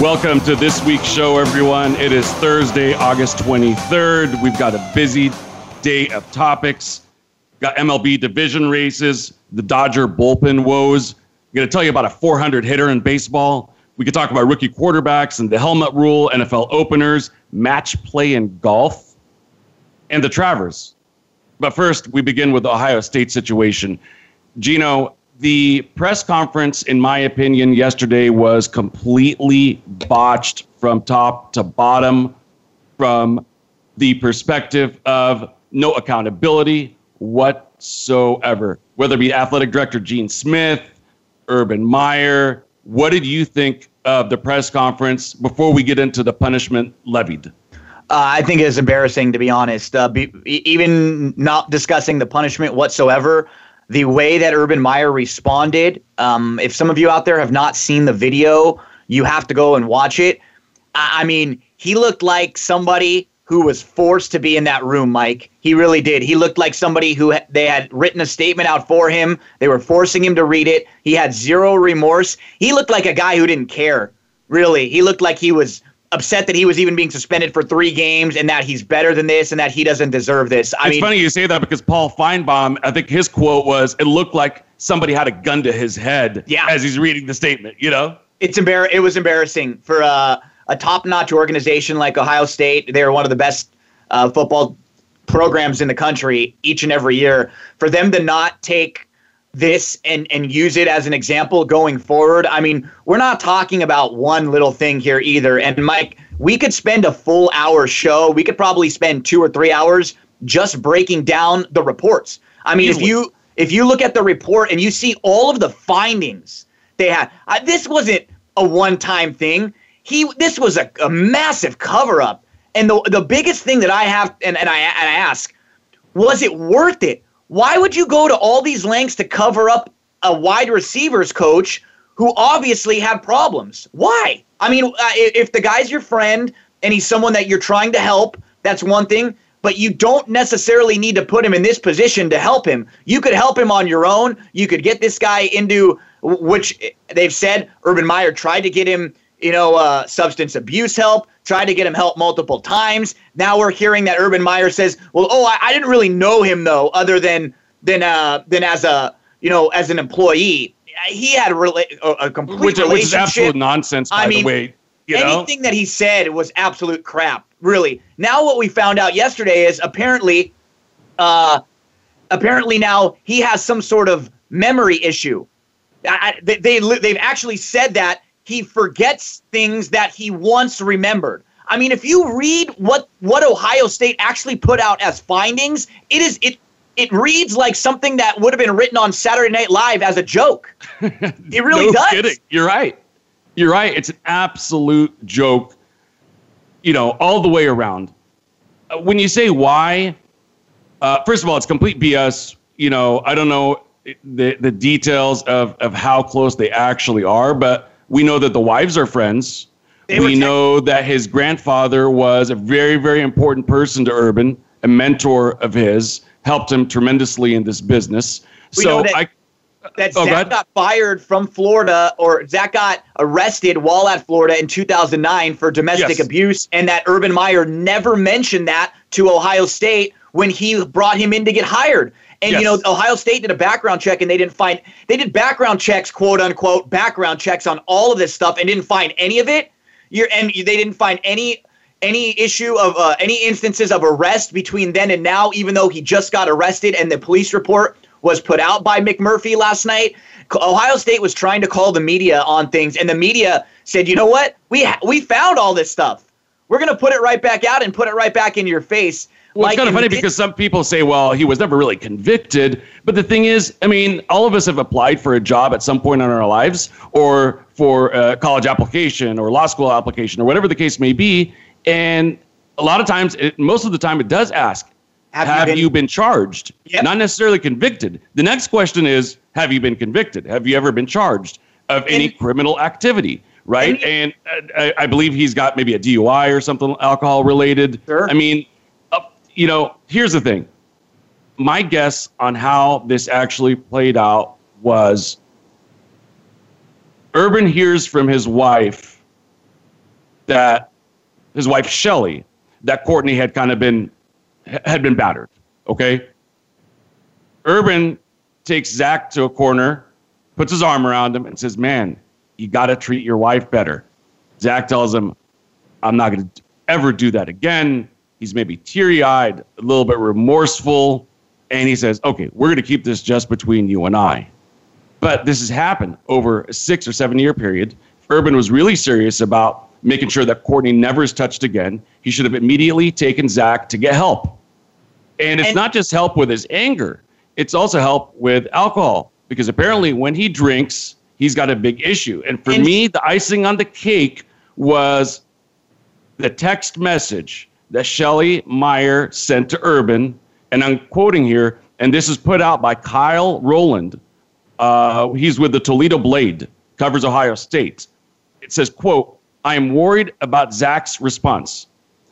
Welcome to this week's show, everyone. It is Thursday, August 23rd. We've got a busy day of topics. Got MLB division races, the Dodger bullpen woes. I'm going to tell you about a 400 hitter in baseball. We could talk about rookie quarterbacks and the helmet rule, NFL openers, match play in golf, and the Travers. But first, we begin with the Ohio State situation. Gino, the press conference, in my opinion, yesterday was completely botched from top to bottom, from the perspective of no accountability whatsoever. Whether it be athletic director Gene Smith, Urban Meyer, what did you think of the press conference before we get into the punishment levied? Uh, I think it's embarrassing, to be honest. Uh, be, even not discussing the punishment whatsoever, the way that Urban Meyer responded. Um, if some of you out there have not seen the video, you have to go and watch it. I, I mean, he looked like somebody who was forced to be in that room, Mike. He really did. He looked like somebody who ha- they had written a statement out for him. They were forcing him to read it. He had zero remorse. He looked like a guy who didn't care. Really, he looked like he was upset that he was even being suspended for three games and that he's better than this and that he doesn't deserve this. I it's mean, funny you say that because Paul Finebaum, I think his quote was, "It looked like somebody had a gun to his head." Yeah. as he's reading the statement, you know. it's embar- It was embarrassing for uh, a top-notch organization like Ohio State. They're one of the best uh, football programs in the country each and every year. For them to not take this and and use it as an example going forward. I mean, we're not talking about one little thing here either. And Mike, we could spend a full hour show. We could probably spend 2 or 3 hours just breaking down the reports. I mean, if you if you look at the report and you see all of the findings they had, uh, this wasn't a one-time thing. He this was a, a massive cover up. And the the biggest thing that I have and, and I and I ask, was it worth it? Why would you go to all these lengths to cover up a wide receivers coach who obviously had problems? Why? I mean, uh, if the guy's your friend and he's someone that you're trying to help, that's one thing. But you don't necessarily need to put him in this position to help him. You could help him on your own. You could get this guy into which they've said Urban Meyer tried to get him, you know, uh, substance abuse help, tried to get him help multiple times. Now we're hearing that Urban Meyer says, "Well, oh, I, I didn't really know him though, other than than uh, than as a you know as an employee. He had a, rela- a, a complete Which, which is absolute nonsense, by I the mean, way. You know, Anything that he said was absolute crap. Really. Now what we found out yesterday is apparently, uh, apparently now he has some sort of memory issue. I, I- they, they they've actually said that he forgets things that he once remembered. I mean, if you read what what Ohio State actually put out as findings, it is it it reads like something that would have been written on Saturday Night Live as a joke. It really no does. kidding. You're right. You're right. It's an absolute joke. You know, all the way around. Uh, When you say why, uh, first of all, it's complete BS. You know, I don't know the the details of of how close they actually are, but we know that the wives are friends. They we know that his grandfather was a very, very important person to Urban, a mentor of his, helped him tremendously in this business. We so that- I, that Oh, Zach ahead. got fired from Florida, or Zach got arrested while at Florida in 2009 for domestic Yes. abuse, and that Urban Meyer never mentioned that to Ohio State when he brought him in to get hired. And you know, Ohio State did a background check, and they didn't find they did background checks, quote unquote, background checks on all of this stuff, and didn't find any of it. You're and they didn't find any any issue of uh, any instances of arrest between then and now, even though he just got arrested and the police report was put out by McMurphy last night. Ohio State was trying to call the media on things, and the media said, "You know what? We ha- we found all this stuff. We're gonna put it right back out and put it right back in your face." Well, like, it's kind of funny because some people say, well, he was never really convicted. But the thing is, I mean, all of us have applied for a job at some point in our lives or for a college application or law school application or whatever the case may be. And a lot of times, it, most of the time, it does ask, Have have, you been- you been charged? Yep. Not necessarily convicted. The next question is, have you been convicted? Have you ever been charged of any And- criminal activity? Right. And- And, uh, I, I believe he's got maybe a DUI or something alcohol related. Sure. I mean, you know, here's the thing. My guess on how this actually played out was Urban hears from his wife that his wife Shelly that Courtney had kind of been had been battered. Okay. Urban takes Zach to a corner, puts his arm around him, and says, "Man, you got to treat your wife better." Zach tells him, "I'm not going to ever do that again." He's maybe teary-eyed, a little bit remorseful, and he says, "Okay, we're going to keep this just between you and I." But this has happened over a six or seven year period. Urban was really serious about making sure that Courtney never is touched again. He should have immediately taken Zach to get help. And it's And- not just help with his anger, it's also help with alcohol. Because apparently, when he drinks, he's got a big issue. And for And- me, the icing on the cake was the text message that Shelly Meyer sent to Urban. And I'm quoting here, and this is put out by Kyle Rowland. Uh, he's with the Toledo Blade, covers Ohio State. It says, quote, I am worried about Zach's response.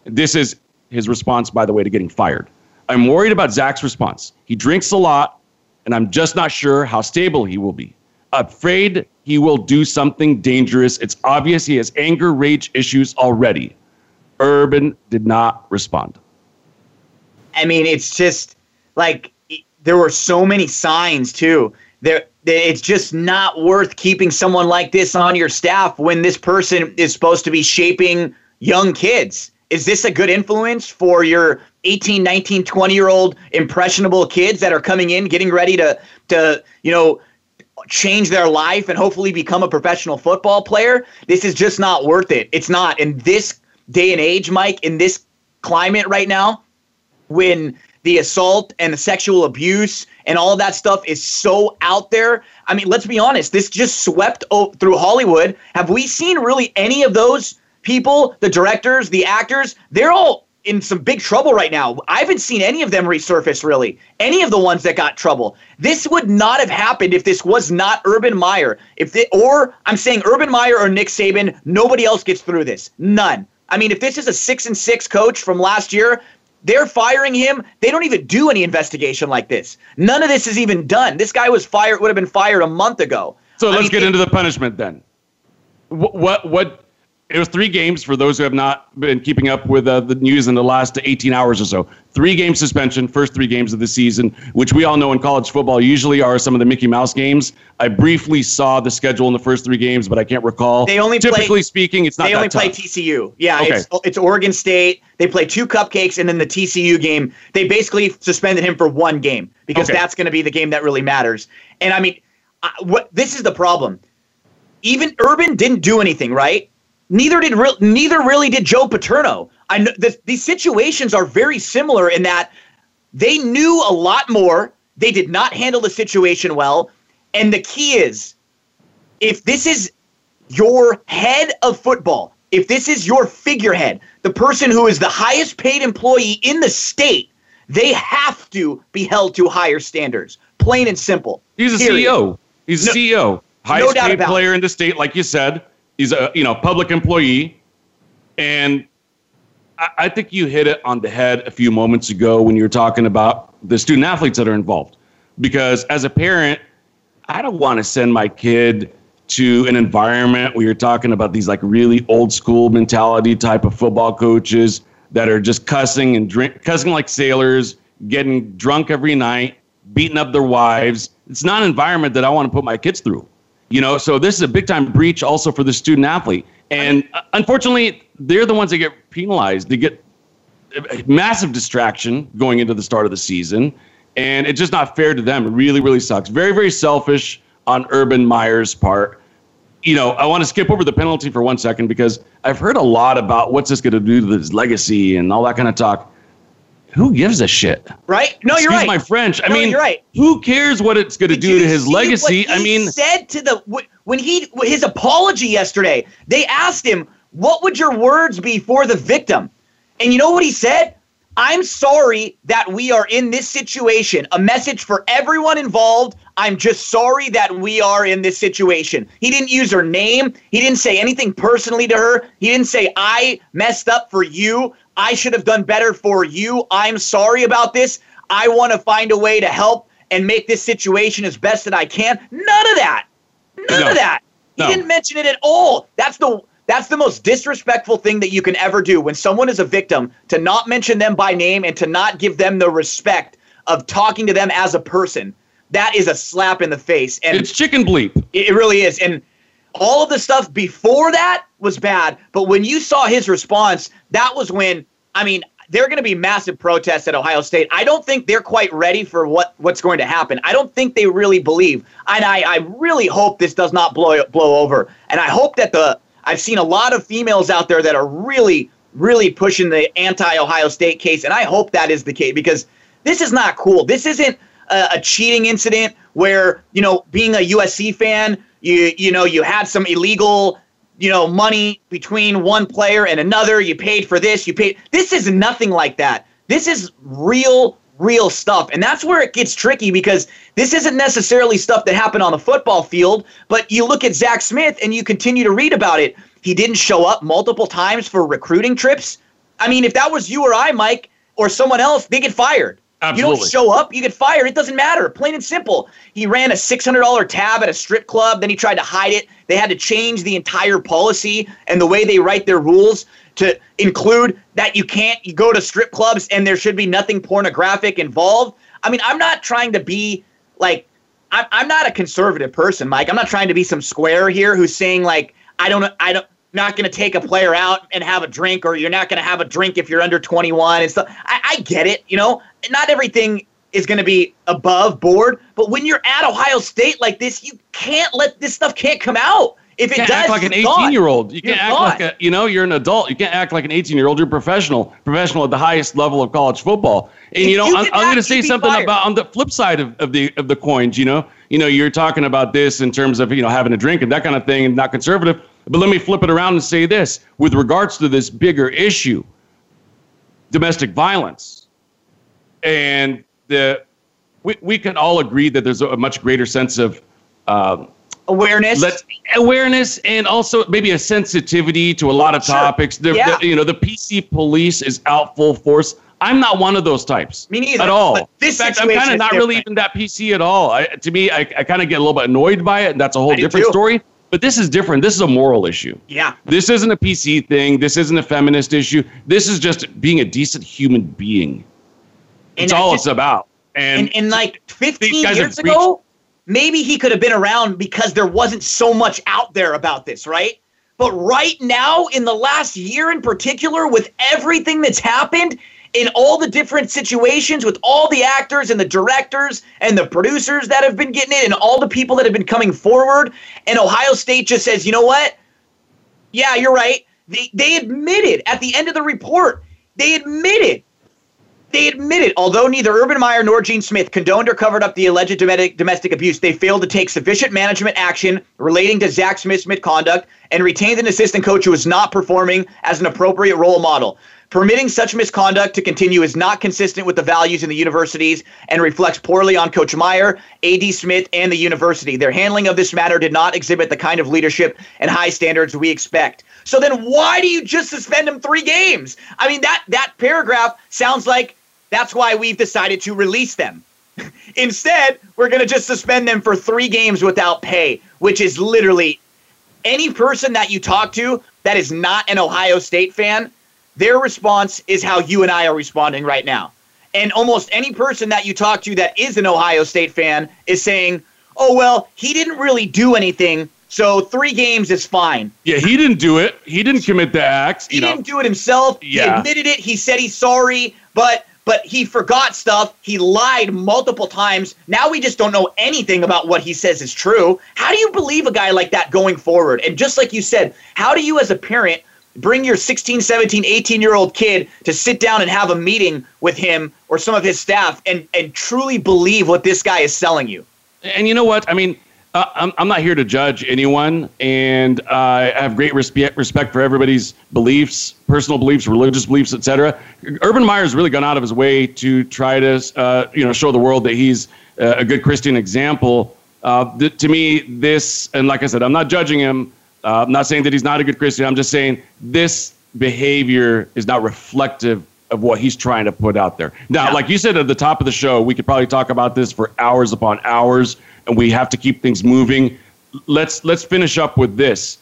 This is his response, by the way, to getting fired. I'm worried about Zach's response. He drinks a lot, and I'm just not sure how stable he will be. Afraid he will do something dangerous. It's obvious he has anger, rage issues already. Urban did not respond. I mean, it's just like there were so many signs too. There, it's just not worth keeping someone like this on your staff when this person is supposed to be shaping young kids. Is this a good influence for your 18, 19, 20 year old impressionable kids that are coming in, getting ready to, to, you know, change their life and hopefully become a professional football player? This is just not worth it. It's not. and this day and age, Mike, in this climate right now, when the assault and the sexual abuse and all that stuff is so out there. I mean, let's be honest, this just swept o- through Hollywood. Have we seen really any of those people, the directors, the actors? They're all in some big trouble right now. I haven't seen any of them resurface really. Any of the ones that got trouble. This would not have happened if this was not Urban Meyer. If they, or I'm saying Urban Meyer or Nick Saban, nobody else gets through this. None. I mean, if this is a 6 and 6 coach from last year, they're firing him. They don't even do any investigation like this. None of this is even done. This guy was fired would have been fired a month ago. So I let's mean, get it- into the punishment then. What, what, what, it was three games for those who have not been keeping up with uh, the news in the last 18 hours or so. Three game suspension, first three games of the season, which we all know in college football usually are some of the Mickey Mouse games. I briefly saw the schedule in the first three games, but I can't recall. They only play- typically speaking, it's not They only play. TCU. Yeah, Okay. it's it's Oregon State. They play two cupcakes, and then the TCU game. They basically suspended him for one game because Okay. that's going to be the game that really matters. And I mean, I, what this is the problem. Even Urban didn't do anything, right? Neither did re- neither really did Joe Paterno. I know this, these situations are very similar in that they knew a lot more. They did not handle the situation well. And the key is if this is your head of football, if this is your figurehead, the person who is the highest paid employee in the state, they have to be held to higher standards. Plain and simple. He's a Period. CEO. He's a CEO. Highest doubt paid about it. player in the state, like you said. He's a you know public employee, and I, I think you hit it on the head a few moments ago when you were talking about the student athletes that are involved. Because as a parent, I don't want to send my kid to an environment where you're talking about these like really old school mentality type of football coaches that are just cussing and drink, cussing like sailors, getting drunk every night, beating up their wives. It's not an environment that I want to put my kids through. You know, so this is a big time breach also for the student athlete. And uh, unfortunately, they're the ones that get penalized. They get massive distraction going into the start of the season. And it's just not fair to them. It really, really sucks. Very, very selfish on Urban Meyer's part. You know, I want to skip over the penalty for one second because I've heard a lot about what's this going to do to his legacy and all that kind of talk. Who gives a shit? Right? No, you're Excuse right. my French. I No, mean, you're right. who cares what it's going to do to his legacy? I mean, said to the when he his apology yesterday. They asked him, "What would your words be for the victim?" And you know what he said? I'm sorry that we are in this situation. A message for everyone involved. I'm just sorry that we are in this situation. He didn't use her name. He didn't say anything personally to her. He didn't say, I messed up for you. I should have done better for you. I'm sorry about this. I want to find a way to help and make this situation as best that I can. None of that. None No. of that. He No. didn't mention it at all. That's the that's the most disrespectful thing that you can ever do when someone is a victim to not mention them by name and to not give them the respect of talking to them as a person. That is a slap in the face. And it's chicken bleep. it it really is. And all of the stuff before that was bad. But when you saw his response, that was when, I mean, there are going to be massive protests at Ohio State. I don't think they're quite ready for what, what's going to happen. I don't think they really believe. And I, I really hope this does not blow, blow over. And I hope that the, I've seen a lot of females out there that are really, really pushing the anti Ohio State case. And I hope that is the case because this is not cool. This isn't a, a cheating incident where, you know, being a USC fan, you, you know, you had some illegal, you know, money between one player and another. You paid for this, you paid. This is nothing like that. This is real, real stuff. And that's where it gets tricky because this isn't necessarily stuff that happened on the football field, but you look at Zach Smith and you continue to read about it. He didn't show up multiple times for recruiting trips. I mean, if that was you or I, Mike, or someone else, they get fired. You don't show up, you get fired. It doesn't matter. Plain and simple. He ran a $600 tab at a strip club, then he tried to hide it. They had to change the entire policy and the way they write their rules to include that you can't go to strip clubs and there should be nothing pornographic involved. I mean, I'm not trying to be like I'm, I'm not a conservative person, Mike. I'm not trying to be some square here who's saying like I don't I don't not going to take a player out and have a drink, or you're not going to have a drink if you're under 21 and stuff. I, I get it, you know. Not everything is going to be above board, but when you're at Ohio State like this, you can't let this stuff can't come out. If it You can't does, act like an 18 year old. You can't act like a, you know, you're an adult. You can't act like an 18 year old. You're professional, professional at the highest level of college football. And If you know, you I'm, I'm going to say something fired. about on the flip side of, of the of the coins. You know, you know, you're talking about this in terms of you know having a drink and that kind of thing, and not conservative. But let me flip it around and say this: with regards to this bigger issue, domestic violence, and the we, we can all agree that there's a much greater sense of um, awareness. let awareness and also maybe a sensitivity to a lot of Sure. topics. The, Yeah. the- you know, the PC police is out full force. I'm not one of those types. Me neither, At all. but this In fact, I'm kind of not really even that PC at all. I, to me, I, I kind of get a little bit annoyed by it, and that's a whole I different story. But this is different. This is a moral issue. yeah. This isn't a PC thing. This isn't a feminist issue. This is just being a decent human being. It's all just- it's about. And, and, and like 15 years ago, maybe he could have been around because there wasn't so much out there about this, right? But right now, in the last year in particular, with everything that's happened, in all the different situations, with all the actors and the directors and the producers that have been getting it, and all the people that have been coming forward, and Ohio State just says, you know what? Yeah, you're right. They, they admitted at the end of the report, they admitted they admitted, although neither Urban Meyer nor Gene Smith condoned or covered up the alleged domestic, domestic abuse, they failed to take sufficient management action relating to Zach Smith's misconduct and retained an assistant coach who was not performing as an appropriate role model. Permitting such misconduct to continue is not consistent with the values in the universities and reflects poorly on Coach Meyer, A.D. Smith, and the university. Their handling of this matter did not exhibit the kind of leadership and high standards we expect. So then why do you just suspend him three games? I mean, that, that paragraph sounds like that's why we've decided to release them. Instead, we're going to just suspend them for three games without pay, which is literally any person that you talk to that is not an Ohio State fan, their response is how you and I are responding right now. And almost any person that you talk to that is an Ohio State fan is saying, oh, well, he didn't really do anything, so three games is fine. yeah, he didn't do it. He didn't commit the acts. He know, didn't do it himself. He Yeah. admitted it. He said he's sorry, but but he forgot stuff. He lied multiple times. Now we just don't know anything about what he says is true. How do you believe a guy like that going forward? And just like you said, how do you as a parent Bring your 16, 17, 18 year old kid to sit down and have a meeting with him or some of his staff and, and truly believe what this guy is selling you. And you know what? I mean, uh, I'm, I'm not here to judge anyone, and uh, I have great respect respect for everybody's beliefs, personal beliefs, religious beliefs, etc. Urban Meyer's really gone out of his way to try to, uh, you know, show the world that he's uh, a good Christian example. Uh, th- to me, this, and like I said, I'm not judging him. Uh, I'm not saying that he's not a good Christian. I'm just saying this behavior is not reflective of what he's trying to put out there. Now, yeah. like you said at the top of the show, we could probably talk about this for hours upon hours and we have to keep things moving. Let's let's finish up with this.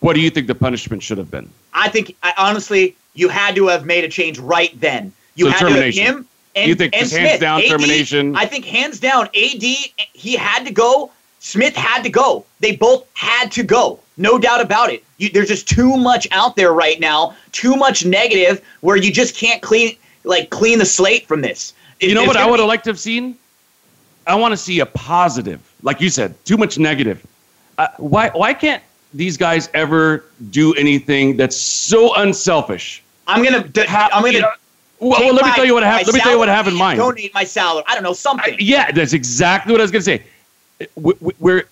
What do you think the punishment should have been? I think I, honestly, you had to have made a change right then. You so had termination. to have him and, you think and hands Smith, down AD, termination? I think hands down, AD he had to go. Smith had to go. They both had to go. No doubt about it. You, there's just too much out there right now, too much negative where you just can't clean like clean the slate from this. It, you know what I would have liked to have seen? I want to see a positive. Like you said, too much negative. Uh, why why can't these guys ever do anything that's so unselfish? I'm gonna I'm gonna. You know, well, well, let me tell you what happened. Let me tell you what happened. mind. Donate my salary. I don't know something. I, yeah, that's exactly what I was gonna say. We, we, we're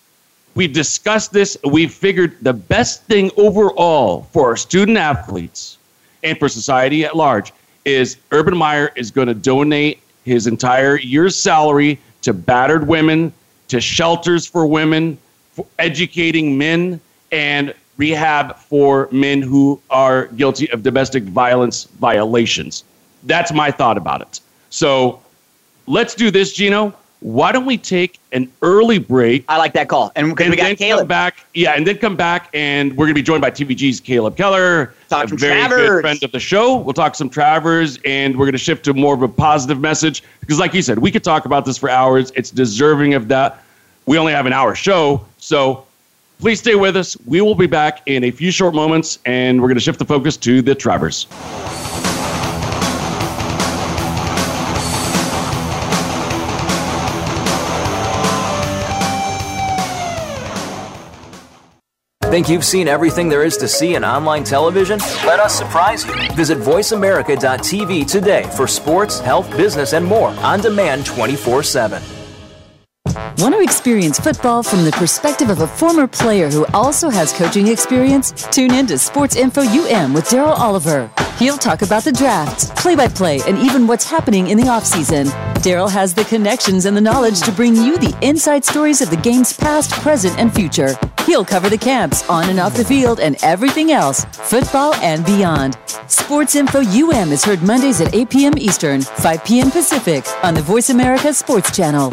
we've discussed this. We've figured the best thing overall for our student athletes and for society at large is Urban Meyer is going to donate his entire year's salary to battered women, to shelters for women, for educating men, and rehab for men who are guilty of domestic violence violations. That's my thought about it. So let's do this, Gino why don't we take an early break? I like that call. And because we got then Caleb. come back, yeah, and then come back, and we're going to be joined by TVG's Caleb Keller, talk a very Travers. good friend of the show. We'll talk some Travers, and we're going to shift to more of a positive message because, like you said, we could talk about this for hours. It's deserving of that. We only have an hour show, so please stay with us. We will be back in a few short moments, and we're going to shift the focus to the Travers. Think you've seen everything there is to see in online television? Let us surprise you. Visit VoiceAmerica.tv today for sports, health, business, and more on demand 24 7. Want to experience football from the perspective of a former player who also has coaching experience? Tune in to Sports Info UM with Daryl Oliver. He'll talk about the draft, play by play, and even what's happening in the offseason. Daryl has the connections and the knowledge to bring you the inside stories of the game's past, present, and future. He'll cover the camps, on and off the field, and everything else, football and beyond. Sports Info UM is heard Mondays at 8 p.m. Eastern, 5 p.m. Pacific on the Voice America Sports Channel.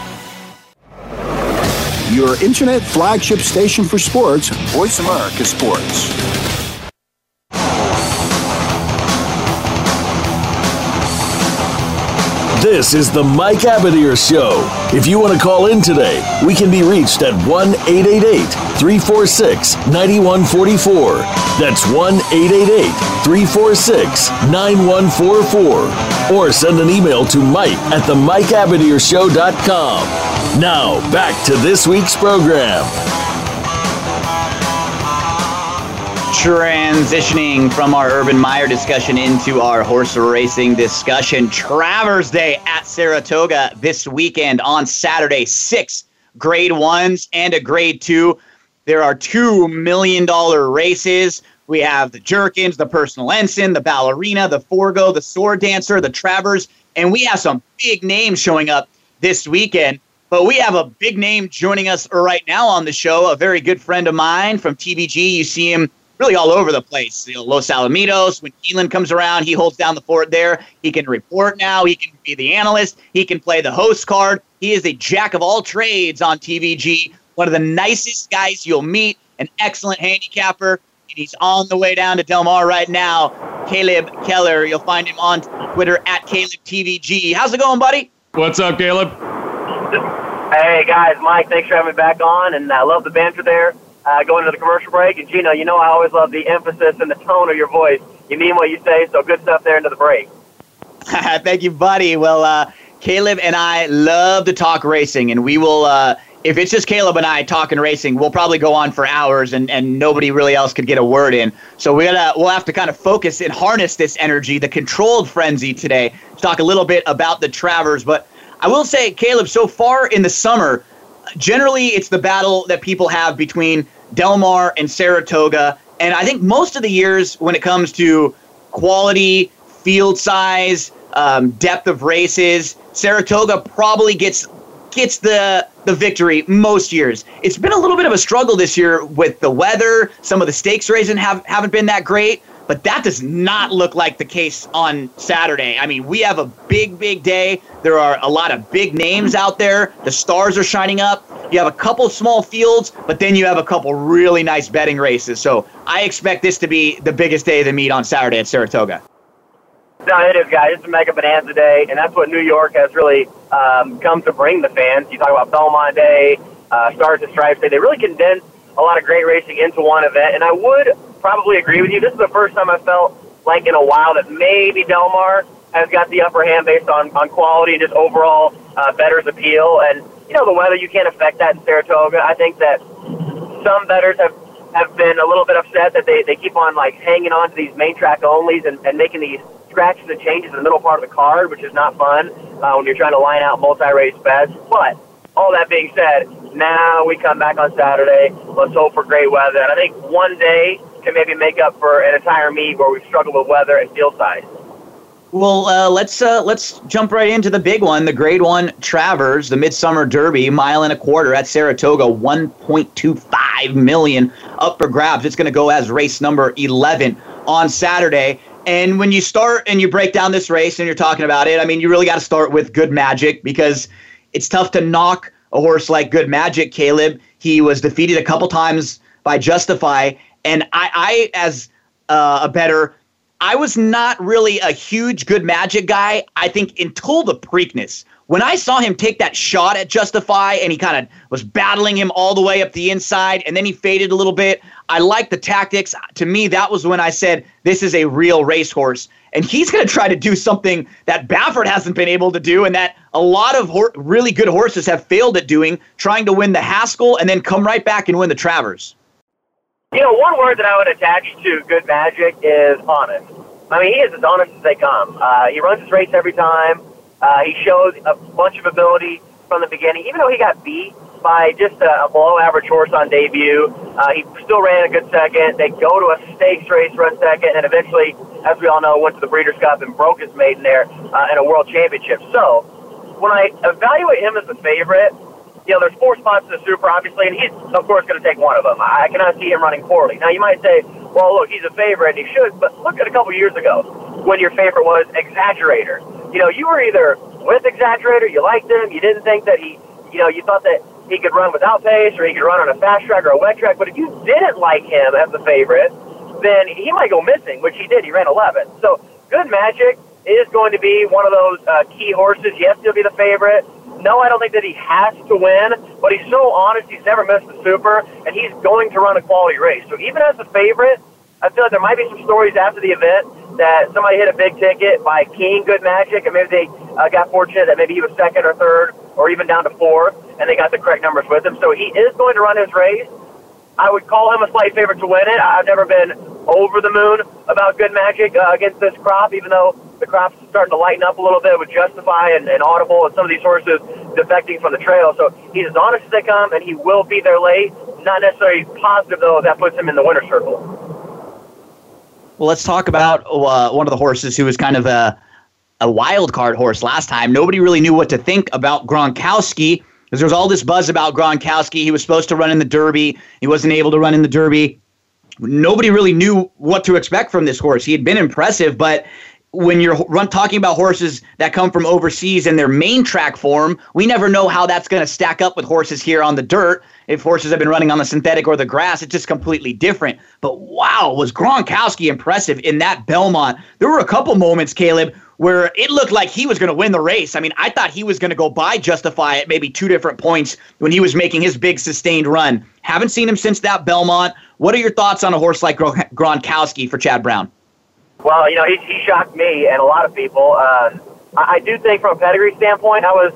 your internet flagship station for sports, Voice America Sports. This is the Mike Abadir Show. If you want to call in today, we can be reached at 1 888 346 9144. That's 1 888 346 9144. Or send an email to Mike at the MikeAbadirShow.com. Now, back to this week's program. Transitioning from our Urban Meyer discussion into our horse racing discussion. Travers Day at Saratoga this weekend on Saturday. Six grade ones and a grade two. There are two million dollar races. We have the Jerkens, the personal ensign, the ballerina, the Forego, the sword dancer, the Travers, and we have some big names showing up this weekend. But we have a big name joining us right now on the show, a very good friend of mine from TVG. You see him really all over the place. You know, Los Alamitos, when Keeneland comes around, he holds down the fort there. He can report now. He can be the analyst. He can play the host card. He is a jack of all trades on TVG. One of the nicest guys you'll meet, an excellent handicapper. And he's on the way down to Del Mar right now. Caleb Keller. You'll find him on Twitter at CalebTVG. How's it going, buddy? What's up, Caleb? Hey guys, Mike. Thanks for having me back on, and I love the banter there. Uh, going to the commercial break, and Gino, you know I always love the emphasis and the tone of your voice. You mean what you say, so good stuff there into the break. Thank you, buddy. Well, uh, Caleb and I love to talk racing, and we will. Uh, if it's just Caleb and I talking racing, we'll probably go on for hours, and, and nobody really else could get a word in. So we gotta we'll have to kind of focus and harness this energy, the controlled frenzy today, to talk a little bit about the Travers. But I will say, Caleb, so far in the summer, generally it's the battle that people have between Del Mar and Saratoga, and I think most of the years when it comes to quality, field size, um, depth of races, Saratoga probably gets gets the the victory most years. It's been a little bit of a struggle this year with the weather. Some of the stakes racing have haven't been that great, but that does not look like the case on Saturday. I mean, we have a big big day. There are a lot of big names out there. The stars are shining up. You have a couple small fields, but then you have a couple really nice betting races. So I expect this to be the biggest day of the meet on Saturday at Saratoga. No, it is, guys. It's a mega bonanza day, and that's what New York has really um, come to bring the fans. You talk about Belmont Day, uh, Stars and Stripes Day. They really condense a lot of great racing into one event, and I would probably agree with you. This is the first time I felt like in a while that maybe Del Mar has got the upper hand based on, on quality and just overall uh, bettor's appeal. And, you know, the weather, you can't affect that in Saratoga. I think that some bettors have have been a little bit upset that they, they keep on like hanging on to these main track onlys and, and making these scratches and changes in the middle part of the card, which is not fun uh, when you're trying to line out multi-race bets. But all that being said, now we come back on Saturday. Let's hope for great weather. And I think one day can maybe make up for an entire meet where we've struggled with weather and field size. Well, uh, let's uh, let's jump right into the big one, the Grade One Travers, the Midsummer Derby, mile and a quarter at Saratoga, 1.25 million up for grabs. It's going to go as race number 11 on Saturday. And when you start and you break down this race and you're talking about it, I mean, you really got to start with Good Magic because it's tough to knock a horse like Good Magic, Caleb. He was defeated a couple times by Justify. And I, I as uh, a bettor, I was not really a huge Good Magic guy, I think, until the Preakness. When I saw him take that shot at Justify and he kind of was battling him all the way up the inside and then he faded a little bit, I like the tactics. To me, that was when I said, this is a real racehorse. And he's going to try to do something that Baffert hasn't been able to do and that a lot of really good horses have failed at doing, trying to win the Haskell and then come right back and win the Travers. You know, one word that I would attach to Good Magic is honest. I mean, he is as honest as they come. Uh, he runs his race every time. Uh, he shows a bunch of ability from the beginning, even though he got beat by just a, a below average horse on debut. Uh, he still ran a good second. They go to a stakes race, run second, and eventually, as we all know, went to the Breeders' Cup and broke his maiden there uh, in a World Championship. So, when I evaluate him as the favorite, you know, there's four spots in the Super, obviously, and he's of course going to take one of them. I cannot see him running poorly. Now, you might say, well, look, he's a favorite, and he should, but look at a couple years ago when your favorite was Exaggerator you know, you were either with Exaggerator, you liked him, you didn't think that he, you know, you thought that he could run without pace or he could run on a fast track or a wet track. But if you didn't like him as the favorite, then he might go missing, which he did. He ran 11. So Good Magic is going to be one of those uh, key horses. Yes, he'll be the favorite. No, I don't think that he has to win, but he's so honest. He's never missed the Super, and he's going to run a quality race. So even as a favorite, I feel like there might be some stories after the event that somebody hit a big ticket by King Good Magic, and maybe they uh, got fortunate that maybe he was second or third or even down to fourth, and they got the correct numbers with him. So he is going to run his race. I would call him a slight favorite to win it. I've never been over the moon about Good Magic uh, against this crop, even though the crop's starting to lighten up a little bit with Justify and, and Audible and some of these horses defecting from the trail. So he's as honest as they come, and he will be there late. Not necessarily positive, though, that puts him in the winner's circle. Well, let's talk about uh, one of the horses who was kind of a, a wild card horse last time. Nobody really knew what to think about Gronkowski because there was all this buzz about Gronkowski. He was supposed to run in the Derby. He wasn't able to run in the Derby. Nobody really knew what to expect from this horse. He had been impressive, but when you're run talking about horses that come from overseas in their main track form, we never know how that's going to stack up with horses here on the dirt. If horses have been running on the synthetic or the grass, it's just completely different. But wow, was Gronkowski impressive in that Belmont? There were a couple moments, Caleb, where it looked like he was going to win the race. I mean, I thought he was going to go by Justify at maybe two different points when he was making his big sustained run. Haven't seen him since that Belmont. What are your thoughts on a horse like Gronkowski for Chad Brown? Well, you know, he, he shocked me and a lot of people. Uh, I, I do think, from a pedigree standpoint, I was,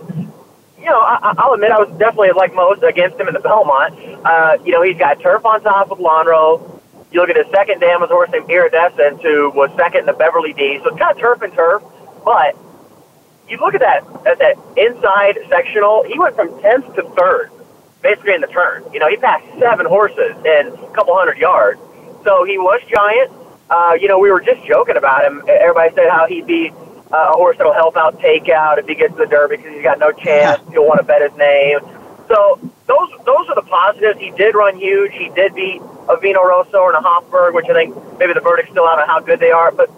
you know, I, I'll admit I was definitely like most against him in the Belmont. Uh, you know, he's got turf on top with Lonhro. You look at his second dam was a horse named Iridescent, who was second in the Beverly D. So it's kind of turf and turf, but you look at that at that inside sectional. He went from tenth to third, basically in the turn. You know, he passed seven horses in a couple hundred yards. So he was giant uh, you know, we were just joking about him. Everybody said how he'd be uh, a horse that'll help out takeout if he gets the Derby because he's got no chance. You'll want to bet his name. So those those are the positives. He did run huge. He did beat a Vino Rosso and a Hofburg, which I think maybe the verdict's still out on how good they are. But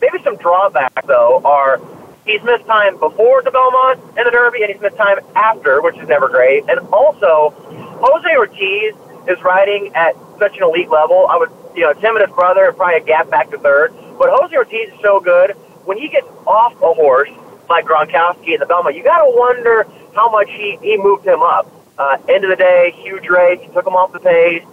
maybe some drawbacks though are he's missed time before the Belmont and the Derby, and he's missed time after, which is never great. And also, Jose Ortiz is riding at such an elite level. I would you know, Tim and his brother probably a gap back to third. But Jose Ortiz is so good. When he gets off a horse like Gronkowski in the Belmont, you got to wonder how much he, he moved him up. Uh, end of the day, huge race. He took him off the pace.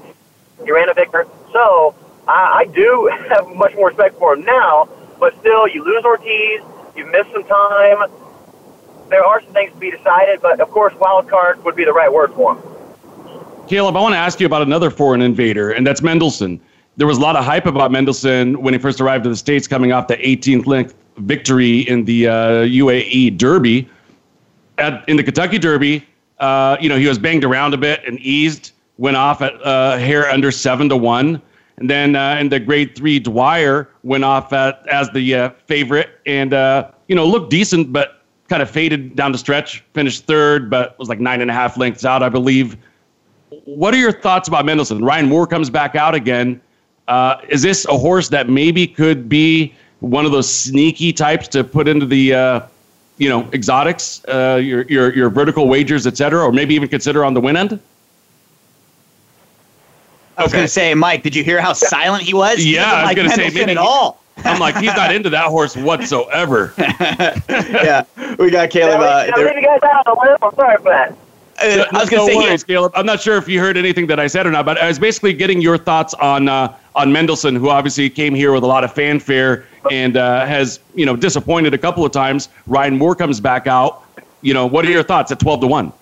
He ran a victor. So I, I do have much more respect for him now. But still, you lose Ortiz. You miss some time. There are some things to be decided, but of course, wild card would be the right word for him. Caleb, I want to ask you about another foreign invader, and that's Mendelssohn there was a lot of hype about Mendelssohn when he first arrived to the States, coming off the 18th length victory in the uh, UAE Derby. At, in the Kentucky Derby, uh, you know, he was banged around a bit and eased, went off at uh, hair under seven to one. And then uh, in the grade three, Dwyer went off at, as the uh, favorite and, uh, you know, looked decent, but kind of faded down the stretch, finished third, but was like nine and a half lengths out, I believe. What are your thoughts about Mendelssohn? Ryan Moore comes back out again. Uh, is this a horse that maybe could be one of those sneaky types to put into the, uh, you know, exotics, uh, your, your, your vertical wagers, et cetera, or maybe even consider on the win end? I was okay. going to say, Mike, did you hear how silent he was? He yeah, I was like going to say, maybe at all. I'm like, he's not into that horse whatsoever. yeah, we got Caleb. Uh, yeah, leave you guys out on the limb. I'm sorry for that. Uh, I was going to no say, worries, Caleb. I'm not sure if you heard anything that I said or not, but I was basically getting your thoughts on uh, on Mendelssohn, who obviously came here with a lot of fanfare and uh, has you know disappointed a couple of times. Ryan Moore comes back out. You know, what are your thoughts at 12 to one?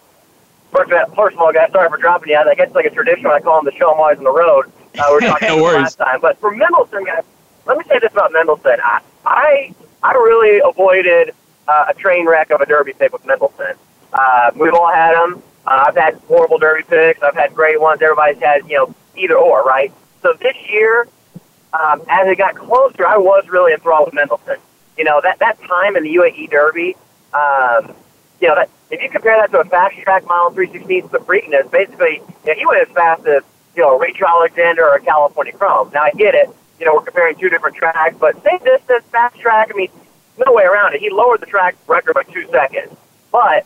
First, first of all, guys, sorry for dropping you. I guess it's like a tradition I call him the show. I'm always on the road. Uh, we are talking no worries. last time, but for Mendelssohn, guys, let me say this about Mendelssohn. I I, I really avoided uh, a train wreck of a Derby pick with Mendelssohn. Uh, we've all had them. Uh, I've had horrible Derby picks. I've had great ones. Everybody's had, you know, either or, right? So this year, um, as it got closer, I was really enthralled with Mendelssohn. You know, that, that time in the UAE Derby, um, you know, that, if you compare that to a fast track mile and 316 the Preakness, basically, you know, he went as fast as, you know, a Rachel Alexandra or a California Chrome. Now, I get it. You know, we're comparing two different tracks, but same distance, fast track, I mean, no way around it. He lowered the track record by two seconds. But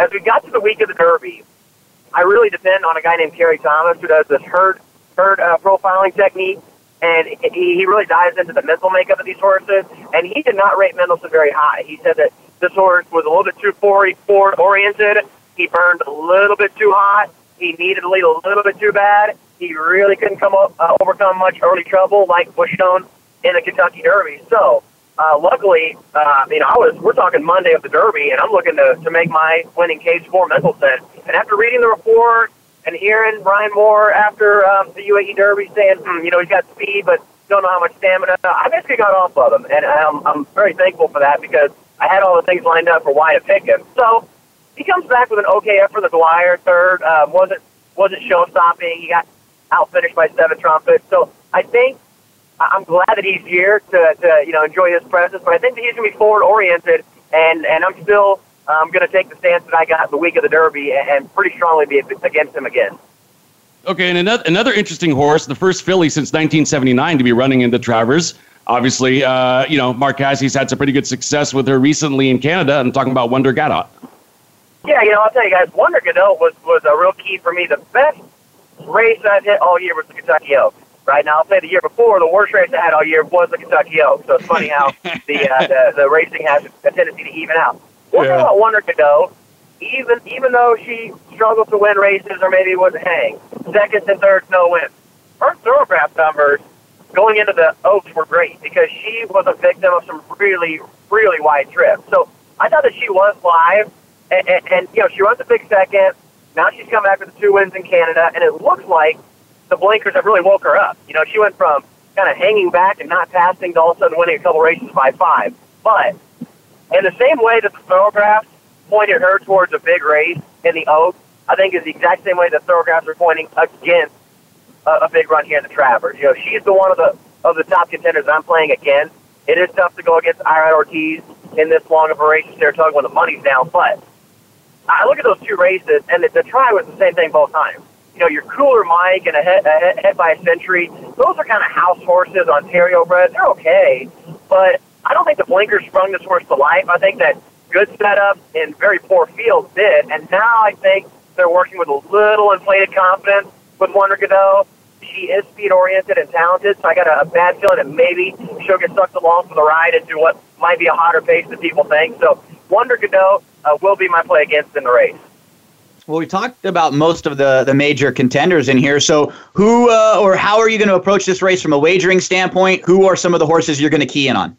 as we got to the week of the Derby, I really depend on a guy named Kerry Thomas who does this herd herd uh, profiling technique, and he, he really dives into the mental makeup of these horses. And he did not rate Mendelssohn very high. He said that this horse was a little bit too forward oriented. He burned a little bit too hot. He needed to lead a little bit too bad. He really couldn't come up, uh, overcome much early trouble like was shown in the Kentucky Derby. So uh, luckily, uh, you know, I was we're talking Monday of the Derby, and I'm looking to to make my winning case for Mendelssohn. And after reading the report and hearing Ryan Moore after um, the UAE Derby saying, hmm, you know, he's got speed, but don't know how much stamina, I basically got off of him, and I'm I'm very thankful for that because I had all the things lined up for why to pick him. So he comes back with an okay effort. The Dwyer third um, wasn't wasn't show stopping. He got out finished by seven trumpets. So I think I'm glad that he's here to, to you know enjoy his presence, but I think that he's going to be forward oriented, and and I'm still um, going to take the stance that I got the week of the Derby and, and pretty strongly be against him again. Okay, and another, another interesting horse, the first filly since 1979 to be running into Travers. Obviously, uh, you know, Mark Casse's had some pretty good success with her recently in Canada. I'm talking about Wonder Gadot. Yeah, you know, I'll tell you guys, Wonder Gadot was, was a real key for me. The best race I've hit all year was the Kentucky Oaks. Right now, I'll say the year before, the worst race I had all year was the Kentucky Oaks. So it's funny how the, uh, the the racing has a tendency to even out. One thing Yeah. about Wonder Gadot, even even though she struggled to win races or maybe wasn't hang, seconds and thirds no wins. Her Thoro-Graph numbers going into the Oaks were great because she was a victim of some really really wide trips. So I thought that she was live, and, and, and you know she runs a big second. Now she's come back with two wins in Canada, and it looks like the blinkers have really woke her up. You know, she went from kind of hanging back and not passing to all of a sudden winning a couple races by five. But in the same way that the Thoro-Graphs pointed her towards a big race in the Oaks, I think is the exact same way the Thoro-Graphs are pointing against a, a big run here in the Travers. You know, she's the one of the of the top contenders I'm playing against. It is tough to go against Irad Ortiz in this long of a race at Saratoga when the money's down, but I look at those two races, and the, the try was the same thing both times. You know, your cooler Mike and a head, a head, head by a century, those are kind of house horses, Ontario bred. They're okay, but I don't think the blinkers sprung this horse to life. I think that good setup in very poor fields did, and now I think they're working with a little inflated confidence with Wonder Gadot. She is speed oriented and talented, so I got a, a bad feeling that maybe she'll get sucked along for the ride into what might be a hotter pace than people think. So Wonder Gadot uh, will be my play against in the race. Well, we talked about most of the, the major contenders in here. So, who uh, or how are you going to approach this race from a wagering standpoint? Who are some of the horses you're going to key in on?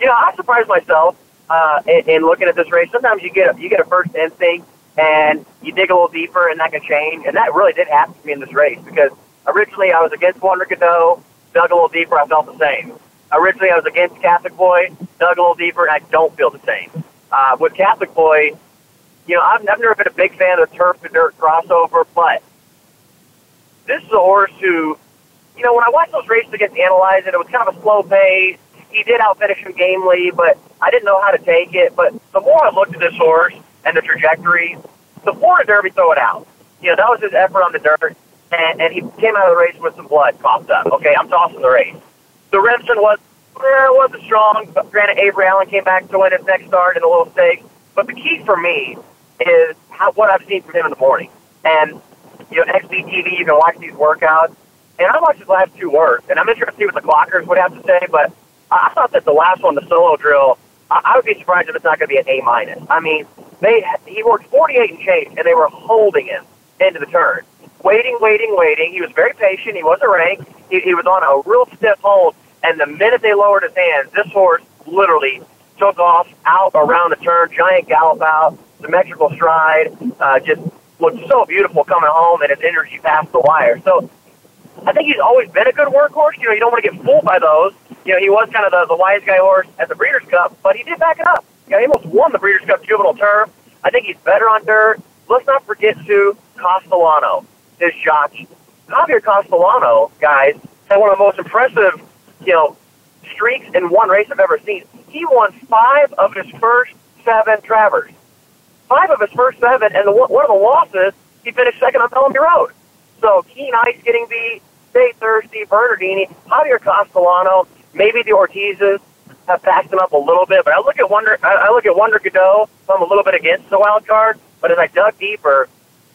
you know, I surprised myself uh, in, in looking at this race. Sometimes you get a, you get a first instinct and you dig a little deeper, and that can change. And that really did happen to me in this race because originally I was against Wonder Gadot, dug a little deeper, I felt the same. Originally I was against Catholic Boy, dug a little deeper, and I don't feel the same. Uh, with Catholic Boy, you know, I've, I've never been a big fan of the turf to dirt crossover, but this is a horse who, you know, when I watched those races against Analyze it, it was kind of a slow pace. He did outfinish him gamely, but I didn't know how to take it. But the more I looked at this horse and the trajectory, the Florida Derby throw it out. You know, that was his effort on the dirt, and, and he came out of the race with some blood coughed up. Okay, I'm tossing the race. The Remsen was, eh, wasn't strong, but granted, Avery Allen came back to win his next start in a little stakes. But the key for me is how, what I've seen from him in the morning. And, you know, XBTV, you can watch these workouts. And I watched his last two works, and I'm interested to see what the clockers would have to say, but I thought that the last one, the solo drill, I, I would be surprised if it's not going to be an A minus. I mean, they he worked 48 and change, and they were holding him into the turn, waiting, waiting, waiting. He was very patient. He wasn't ranked. He, he was on a real stiff hold, and the minute they lowered his hands, this horse literally took off out around the turn, giant gallop out, symmetrical stride, uh, just looked so beautiful coming home, and his energy passed the wire. So I think he's always been a good workhorse. You know, you don't want to get fooled by those. You know, he was kind of the, the wise guy horse at the Breeders' Cup, but he did back it up. You know, he almost won the Breeders' Cup juvenile turf. I think he's better on dirt. Let's not forget to Castellano, his jockey. Javier Castellano, guys, had one of the most impressive, you know, streaks in one race I've ever seen. He won five of his first seven Travers. Five of his first seven, and the, one of the losses, he finished second on Bellamy Road. So Keen Ice getting beat, Stay Thirsty, Bernardini, Javier Castellano, maybe the Ortizes have passed him up a little bit, but I look at Wonder I look at Wonder Gadot, so I'm a little bit against the wild card, but as I dug deeper,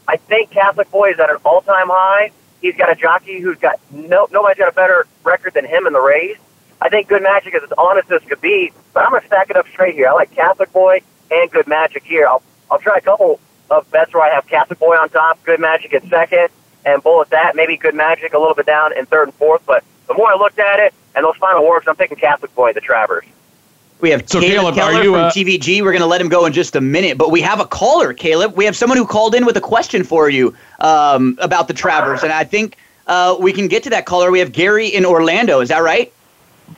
I think Catholic Boy is at an all time high. He's got a jockey who's got no nobody's got a better record than him in the race. I think Good Magic is as honest as could be, but I'm gonna stack it up straight here. I like Catholic Boy and Good Magic here. I'll I'll try a couple of bets where I have Catholic Boy on top, Good Magic at second, and Bull bullet that. Maybe Good Magic a little bit down in third and fourth. But the more I looked at it and those final works, I'm picking Catholic Boy, the Travers. We have So, Caleb, Caleb, are Keller you, from uh, TVG. We're going to let him go in just a minute, but we have a caller, Caleb. We have someone who called in with a question for you um, about the Travers, and I think uh, we can get to that caller. We have Gary in Orlando. Is that right?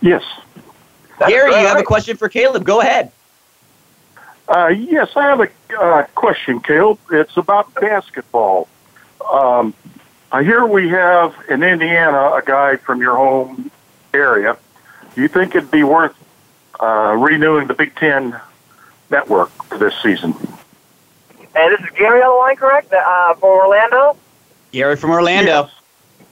Yes. Gary, right, you have a question for Caleb. Go ahead. Uh, yes, I have a uh, question, Caleb. It's about basketball. Um, I hear we have in Indiana a guy from your home area. Do you think it'd be worth uh, renewing the Big Ten network for this season? And this is Gary on the line, correct? Uh, for Orlando? Gary from Orlando.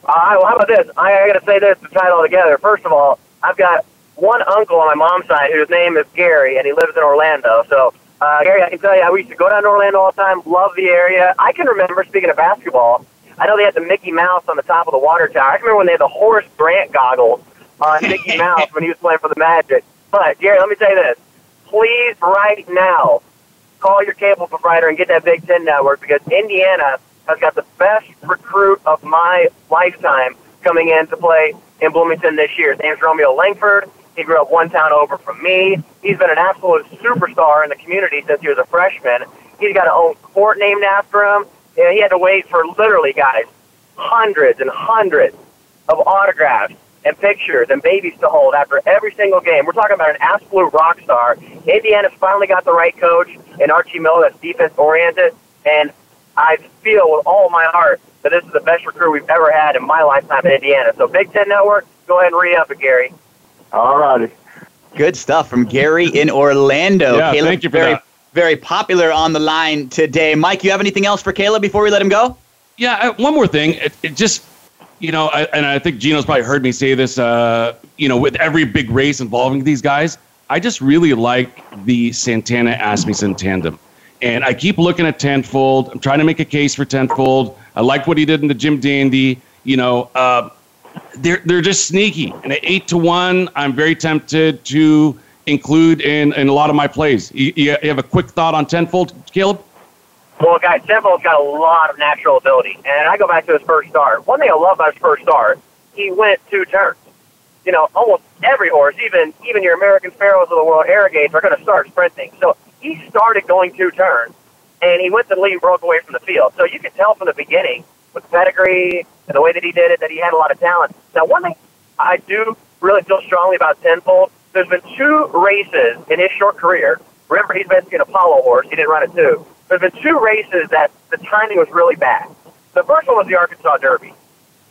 Uh, well, how about this? I, I got to say this to tie it all together. First of all, I've got one uncle on my mom's side whose name is Gary, and he lives in Orlando. So, uh, Gary, I can tell you, I used to go down to Orlando all the time, love the area. I can remember, speaking of basketball, I know they had the Mickey Mouse on the top of the water tower. I can remember when they had the Horace Grant goggles on Mickey Mouse when he was playing for the Magic. But, Gary, let me say this. Please, right now, call your cable provider and get that Big Ten network because Indiana has got the best recruit of my lifetime coming in to play in Bloomington this year. His name's Romeo Langford. He grew up one town over from me. He's been an absolute superstar in the community since he was a freshman. He's got an own court named after him. You he had to wait for literally, guys, hundreds and hundreds of autographs and pictures and babies to hold after every single game. We're talking about an absolute rock star. Indiana's finally got the right coach in Archie Miller that's defense oriented, and I feel with all my heart that this is the best recruit we've ever had in my lifetime in Indiana. So Big Ten Network, go ahead and re up it, Gary. All righty. Good stuff from Gary in Orlando. Yeah, Caleb, thank you for very, that. very popular on the line today. Mike, you have anything else for Caleb before we let him go? Yeah, uh, one more thing. It, it just, you know, I, and I think Gino's probably heard me say this, uh, you know, with every big race involving these guys, I just really like the Santana Asmussen tandem. And I keep looking at Tenfold. I'm trying to make a case for Tenfold. I like what he did in the Jim Dandy. You know, uh, they're they're just sneaky. And at eight to one, I'm very tempted to include in, in a lot of my plays. You, you have a quick thought on Tenfold, Caleb? Well, guys, Tenfold's got a lot of natural ability, and I go back to his first start. One thing I love about his first start, he went two turns. You know, almost every horse, even even your American Pharoahs of the world, Arrogates, are going to start sprinting. So he started going two turns, and he went to the lead broke away from the field. So you could tell from the beginning with pedigree and the way that he did it that he had a lot of talent. Now, one thing I do really feel strongly about Tenfold, there's been two races in his short career. Remember, he's been an Apollo horse. He didn't run it too. There's been two races that the timing was really bad. The first one was the Arkansas Derby.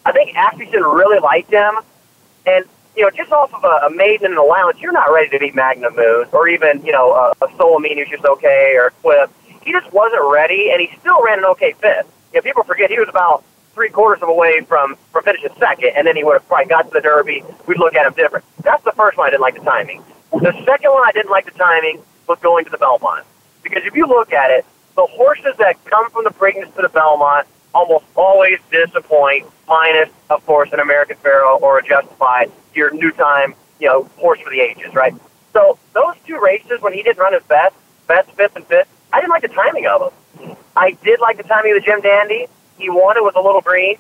I think Asmussen really liked him, and you know, just off of a, a maiden and an allowance, you're not ready to beat Magnum Moon or even you know a, a Solomini who's just okay or Cliff. He just wasn't ready, and he still ran an okay fifth. You know, people forget he was about three quarters of a way from from finishing second, and then he would have probably got to the Derby. We'd look at him different. That's the first one I didn't like the timing. The second one I didn't like the timing was going to the Belmont because if you look at it, the horses that come from the Preakness to the Belmont almost always disappoint, minus, of course, an American Pharoah or a Justified, your new time, you know, horse for the ages, right? So those two races, when he didn't run his best, best fifth and fifth, I didn't like the timing of them. I did like the timing of the Jim Dandy. He won it with a little green.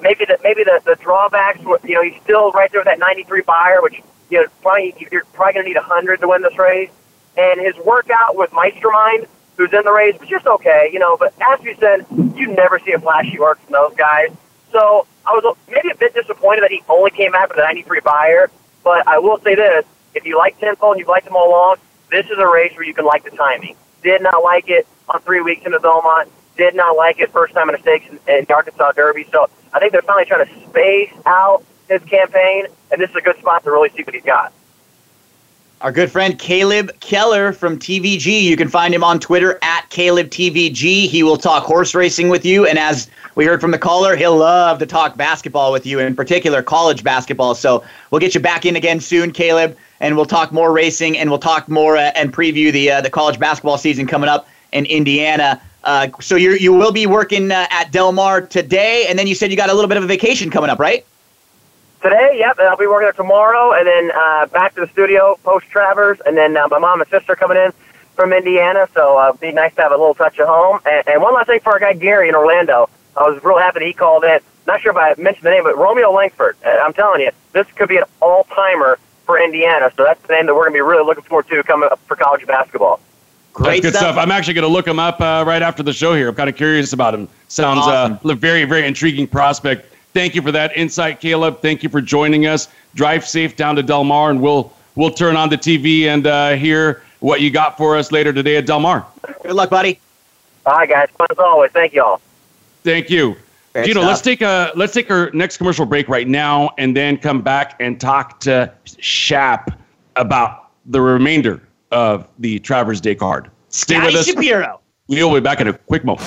Maybe the maybe the, the drawbacks, were, you know, he's still right there with that 93 Beyer, which you know probably you're probably going to need a hundred to win this race. And his workout with Meistermind, who's in the race, was just okay, you know. But as you said, you never see a flashy work from those guys. So I was maybe a bit disappointed that he only came out with a 93 Beyer. But I will say this: if you like Tenfold and you've liked them all along, this is a race where you can like the timing. Did not like it on three weeks in the Belmont. Did not like it first time in a stakes in, in the Arkansas Derby. So I think they're finally trying to space out his campaign, and this is a good spot to really see what he's got. Our good friend Caleb Keller from TVG. You can find him on Twitter at Caleb TVG. He will talk horse racing with you. And as we heard from the caller, he'll love to talk basketball with you, in particular college basketball. So we'll get you back in again soon, Caleb, and we'll talk more racing and we'll talk more uh, and preview the uh, the college basketball season coming up in Indiana. Uh, so you you will be working uh, at Del Mar today, and then you said you got a little bit of a vacation coming up, right? Today, yep, I'll be working there tomorrow, and then uh, back to the studio post Travers, and then uh, my mom and sister coming in from Indiana, so uh, it'd be nice to have a little touch of home. And, and one last thing for our guy Gary in Orlando, I was real happy that he called in. Not sure if I mentioned the name, but Romeo Langford. Uh, I'm telling you, this could be an all timer for Indiana, so that's the name that we're going to be really looking forward to coming up for college basketball. That's good stuff. I'm actually going to look him up uh, right after the show here. I'm kind of curious about him. Sounds Awesome. uh, very, very intriguing prospect. Thank you for that insight, Caleb. Thank you for joining us. Drive safe down to Del Mar, and we'll we'll turn on the TV and uh, hear what you got for us later today at Del Mar. Good luck, buddy. All right, guys. Fun as always. Thank you all. Thank you. Great Gino, stuff. let's take a let's take our next commercial break right now, and then come back and talk to Shap about the remainder of the Travers Day card. Stay Scotty with us. Shapiro. We'll be back in a quick moment.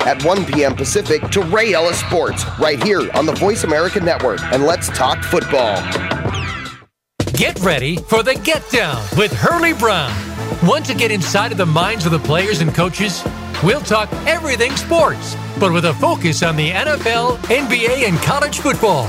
at 1 p.m. Pacific to Ray Ellis Sports right here on the Voice America Network. And let's talk football. Get ready for the Get Down with Hurley Brown. Want to get inside of the minds of the players and coaches? We'll talk everything sports, but with a focus on the NFL, NBA, and college football.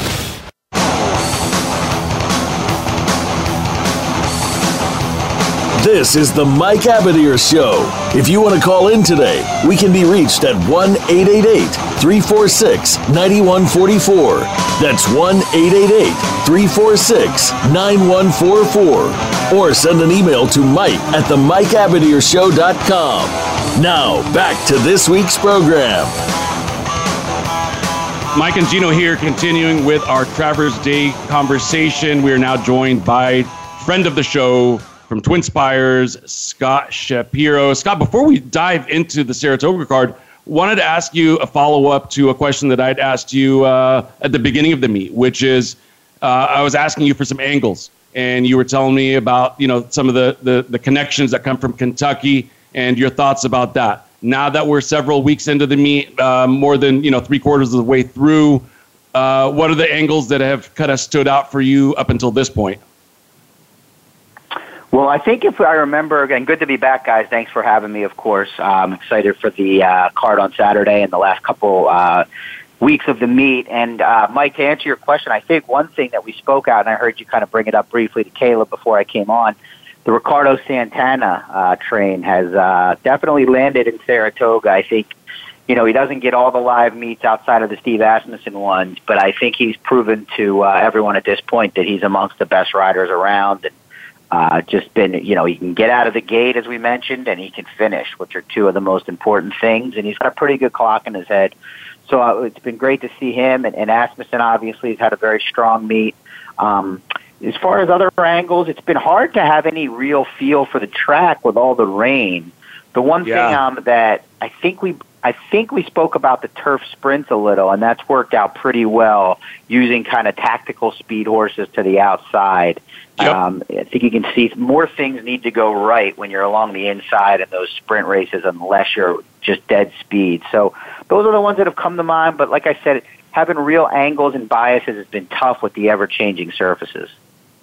This is the Mike Abadir Show. If you want to call in today, we can be reached at 1 888 346 9144. That's 1 888 346 9144. Or send an email to Mike at the MikeAbadirshow.com. Now, back to this week's program. Mike and Gino here, continuing with our Travers Day conversation. We are now joined by friend of the show from TwinSpires, Scott Shapiro. Scott, before we dive into the Saratoga card, wanted to ask you a follow up to a question that I'd asked you uh, at the beginning of the meet, which is uh, I was asking you for some angles, and you were telling me about you know some of the, the the connections that come from Kentucky and your thoughts about that. Now that we're several weeks into the meet, uh, more than you know three quarters of the way through, uh, what are the angles that have kind of stood out for you up until this point? Well, I think if I remember, again, good to be back, guys. Thanks for having me, of course. I'm excited for the uh, card on Saturday and the last couple uh, weeks of the meet. And, uh, Mike, to answer your question, I think one thing that we spoke out, and I heard you kind of bring it up briefly to Caleb before I came on, the Ricardo Santana uh, train has uh, definitely landed in Saratoga. I think, you know, he doesn't get all the live meets outside of the Steve Asmussen ones, but I think he's proven to uh, everyone at this point that he's amongst the best riders around. And, uh, just been, you know, he can get out of the gate, as we mentioned, and he can finish, which are two of the most important things. And he's got a pretty good clock in his head. So uh, it's been great to see him. And, and Asmussen, obviously, has had a very strong meet. Um, as far as other angles, it's been hard to have any real feel for the track with all the rain. The one Yeah. thing um, that I think we I think we spoke about the turf sprints a little, and that's worked out pretty well using kind of tactical speed horses to the outside. Um, I think you can see more things need to go right when you're along the inside in those sprint races, unless you're just dead speed. So those are the ones that have come to mind. But like I said, having real angles and biases has been tough with the ever-changing surfaces.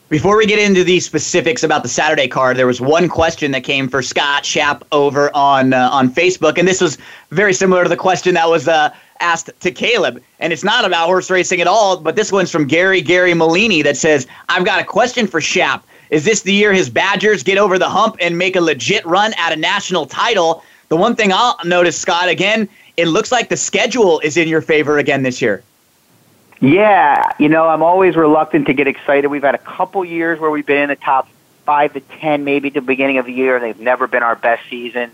Before we get into the specifics about the Saturday card, there was one question that came for Scott Shap over on uh, on Facebook, and this was very similar to the question that was uh, asked to Caleb. And it's not about horse racing at all, but this one's from Gary Gary Molini that says, "I've got a question for Shap. Is this the year his Badgers get over the hump and make a legit run at a national title?" The one thing I'll notice, Scott, again, it looks like the schedule is in your favor again this year. Yeah, you know, I'm always reluctant to get excited. We've had a couple years where we've been in the top five to ten, maybe at the beginning of the year. They've never been our best seasons.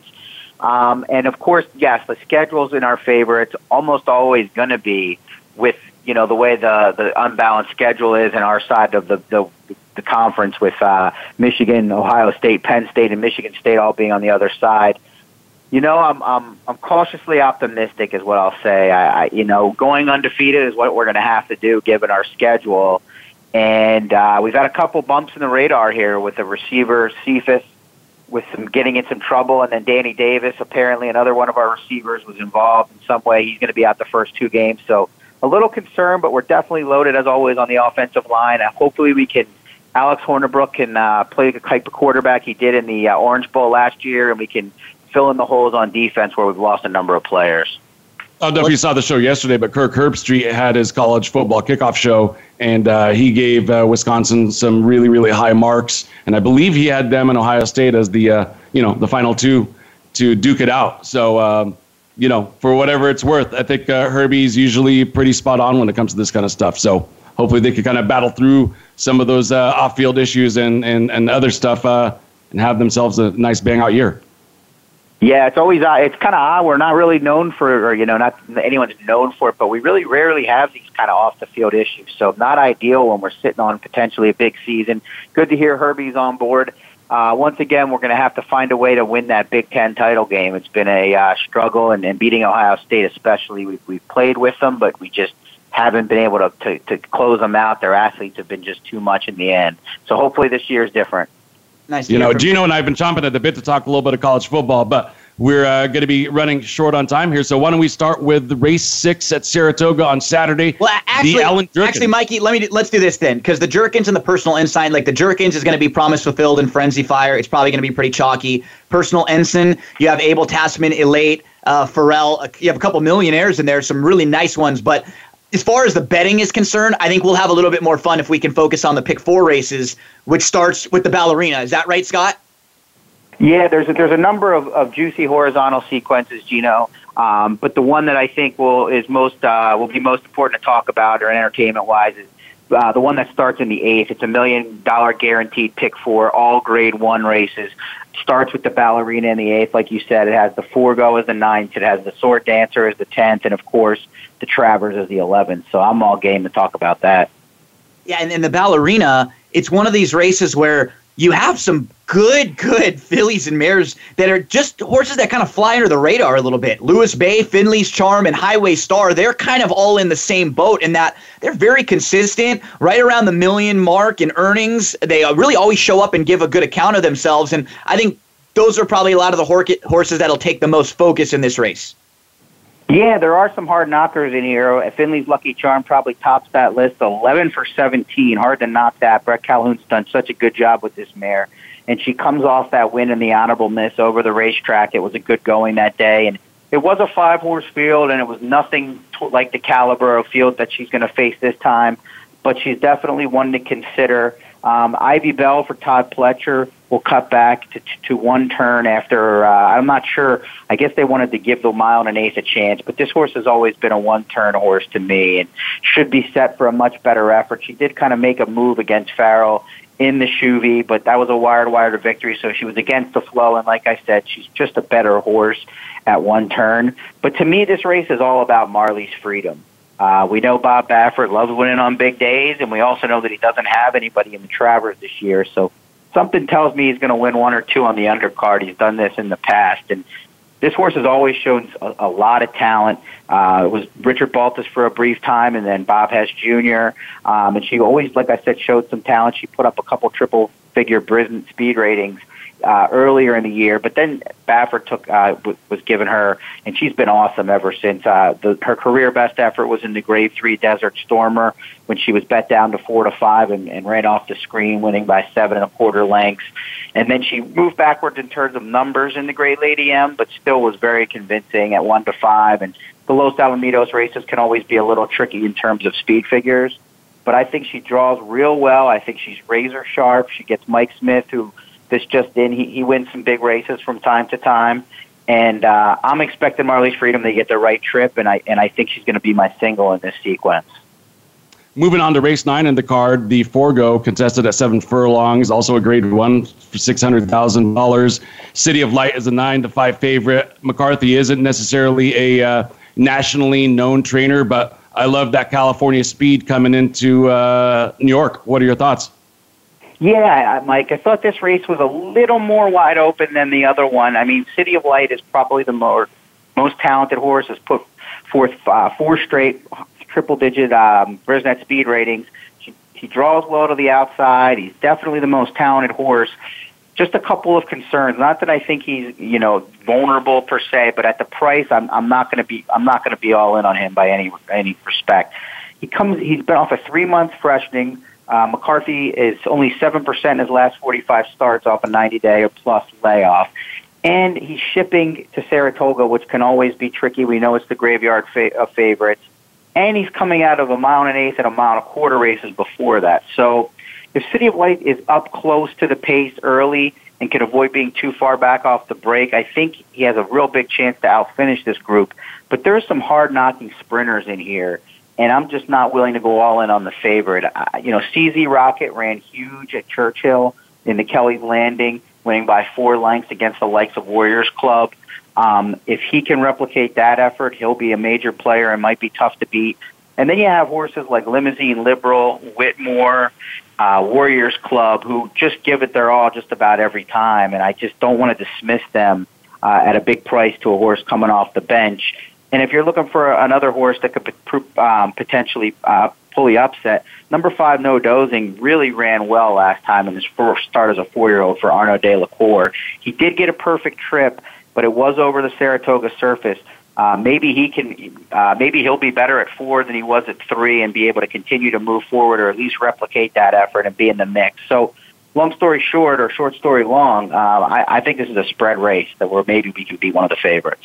Um, and of course, yes, the schedule's in our favor. It's almost always going to be with you know the way the the unbalanced schedule is, and our side of the the, the conference with uh, Michigan, Ohio State, Penn State, and Michigan State all being on the other side. You know, I'm I'm I'm cautiously optimistic, is what I'll say. I, I you know, going undefeated is what we're going to have to do given our schedule, and uh, we've had a couple bumps in the radar here with the receiver Cephus, with some getting in some trouble, and then Danny Davis, apparently another one of our receivers, was involved in some way. He's going to be out the first two games, so a little concerned, but we're definitely loaded as always on the offensive line. And hopefully, we can Alex Hornibrook can uh, play the type of quarterback he did in the uh, Orange Bowl last year, and we can fill in the holes on defense where we've lost a number of players. I don't know if you saw the show yesterday, but Kirk Herbstreit had his college football kickoff show, and uh, he gave uh, Wisconsin some really, really high marks. And I believe he had them in Ohio State as the, uh, you know, the final two to duke it out. So, um, you know, for whatever it's worth, I think uh, Herbie's usually pretty spot on when it comes to this kind of stuff. So hopefully they can kind of battle through some of those uh, off-field issues and, and, and other stuff uh, and have themselves a nice bang-out year. Yeah, it's always uh, it's kind of odd. We're not really known for, or you know, not anyone's known for it, but we really rarely have these kind of off the field issues. So not ideal when we're sitting on potentially a big season. Good to hear Herbie's on board. Uh, once again, we're going to have to find a way to win that Big Ten title game. It's been a uh, struggle, and, and beating Ohio State especially, we've, we've played with them, but we just haven't been able to, to, to close them out. Their athletes have been just too much in the end. So hopefully this year is different. Nice. You know, Gino and I have been chomping at the bit to talk a little bit of college football, but we're uh, going to be running short on time here. So why don't we start with race six at Saratoga on Saturday? Well, actually, actually, Mikey, let me let's do this then, because the Jerkens and the personal ensign, like the Jerkens is going to be promise fulfilled in Firenze Fire. It's probably going to be pretty chalky. Personal ensign, you have Abel Tasman, Elate, uh, Farrell. Uh, you have a couple millionaires in there, some really nice ones, but as far as the betting is concerned, I think we'll have a little bit more fun if we can focus on the pick four races, which starts with the ballerina. Is that right, Scott? Yeah, there's a, there's a number of, of juicy horizontal sequences, Gino. Um, but the one that I think will is most uh, will be most important to talk about, or entertainment wise, is uh, the one that starts in the eighth. It's a million dollar guaranteed pick for all Grade One races. Starts with the ballerina in the eighth, like you said. It has the Forego as the ninth. It has the Sword Dancer as the tenth, and of course the Travers as the eleventh. So I'm all game to talk about that. Yeah, and, and the ballerina, it's one of these races where you have some good, good fillies and mares that are just horses that kind of fly under the radar a little bit. Lewis Bay, Finley's Charm, and Highway Star, they're kind of all in the same boat in that they're very consistent, right around the million mark in earnings. They uh, really always show up and give a good account of themselves. And I think those are probably a lot of the horses that'll take the most focus in this race. Yeah, there are some hard knockers in here. Uh, Finley's Lucky Charm probably tops that list. 11 for 17. Hard to knock that. Brett Calhoun's done such a good job with this mare. And she comes off that win in the honorable miss over the racetrack. It was a good going that day. And it was a five horse field, and it was nothing like the caliber of field that she's going to face this time. But she's definitely one to consider. Um, Ivy Bell for Todd Pletcher will cut back to, to one turn after, uh, I'm not sure, I guess they wanted to give the mile and an eighth a chance, but this horse has always been a one turn horse to me and should be set for a much better effort. She did kind of make a move against Farrell in the Shuvee, but that was a wired wire to victory, so she was against the flow, and like I said, she's just a better horse at one turn. But to me, this race is all about Marley's freedom. Uh, we know Bob Baffert loves winning on big days, and we also know that he doesn't have anybody in the Travers this year. So something tells me he's going to win one or two on the undercard. He's done this in the past, and this horse has always shown a, a lot of talent. Uh, it was Richard Baltas for a brief time, and then Bob Hess Jr. Um, and she always, like I said, showed some talent. She put up a couple triple figure Brisnet speed ratings uh, earlier in the year, but then Baffert took uh, w- was given her, and she's been awesome ever since. Uh, the, her career best effort was in the Grade Three Desert Stormer when she was bet down to four to five and, and ran off the screen, winning by seven and a quarter lengths. And then she moved backwards in terms of numbers in the Great Lady M, but still was very convincing at one to five. And the Los Alamitos races can always be a little tricky in terms of speed figures. But I think she draws real well. I think she's razor sharp. She gets Mike Smith, who this just in. He, he wins some big races from time to time. And uh, I'm expecting Marley's Freedom to get the right trip, and I and I think she's going to be my single in this sequence. Moving on to race nine in the card, the Forego contested at seven furlongs, also a grade one for six hundred thousand dollars. City of Light is a nine to five favorite. McCarthy isn't necessarily a uh, nationally known trainer, but I love that California speed coming into uh, New York. What are your thoughts? Yeah, Mike, I thought this race was a little more wide open than the other one. I mean, City of Light is probably the more most talented horse. Has put forth uh, four straight triple digit um, Brisnet speed ratings. He, he draws well to the outside. He's definitely the most talented horse. Just a couple of concerns. Not that I think he's you know vulnerable per se, but at the price, I'm I'm not going to be I'm not going to be all in on him by any any respect. He comes. He's been off a three month freshening Uh, McCarthy is only 7% in his last 45 starts off a 90 day or plus layoff. And he's shipping to Saratoga, which can always be tricky. We know it's the graveyard fa- of favorites. And he's coming out of a mile and an eighth and a mile and a quarter races before that. So if City of Light is up close to the pace early and can avoid being too far back off the break, I think he has a real big chance to outfinish this group. But there's some hard knocking sprinters in here and I'm just not willing to go all in on the favorite. Uh, you know, CZ Rocket ran huge at Churchill in the Kelly's Landing, winning by four lengths against the likes of Warriors Club. Um, if he can replicate that effort, he'll be a major player and might be tough to beat. And then you have horses like Limousine Liberal, Whitmore, uh, Warriors Club, who just give it their all just about every time. And I just don't want to dismiss them uh, at a big price to a horse coming off the bench. And if you're looking for another horse that could um, potentially uh, the upset, number five, No Dozing, really ran well last time in his first start as a four-year-old for Arnaud Delacour. He did get a perfect trip, but it was over the Saratoga surface. Uh, maybe he can, uh, maybe he'll be better at four than he was at three, and be able to continue to move forward, or at least replicate that effort and be in the mix. So, long story short, or short story long, uh, I, I think this is a spread race that where maybe we could be one of the favorites.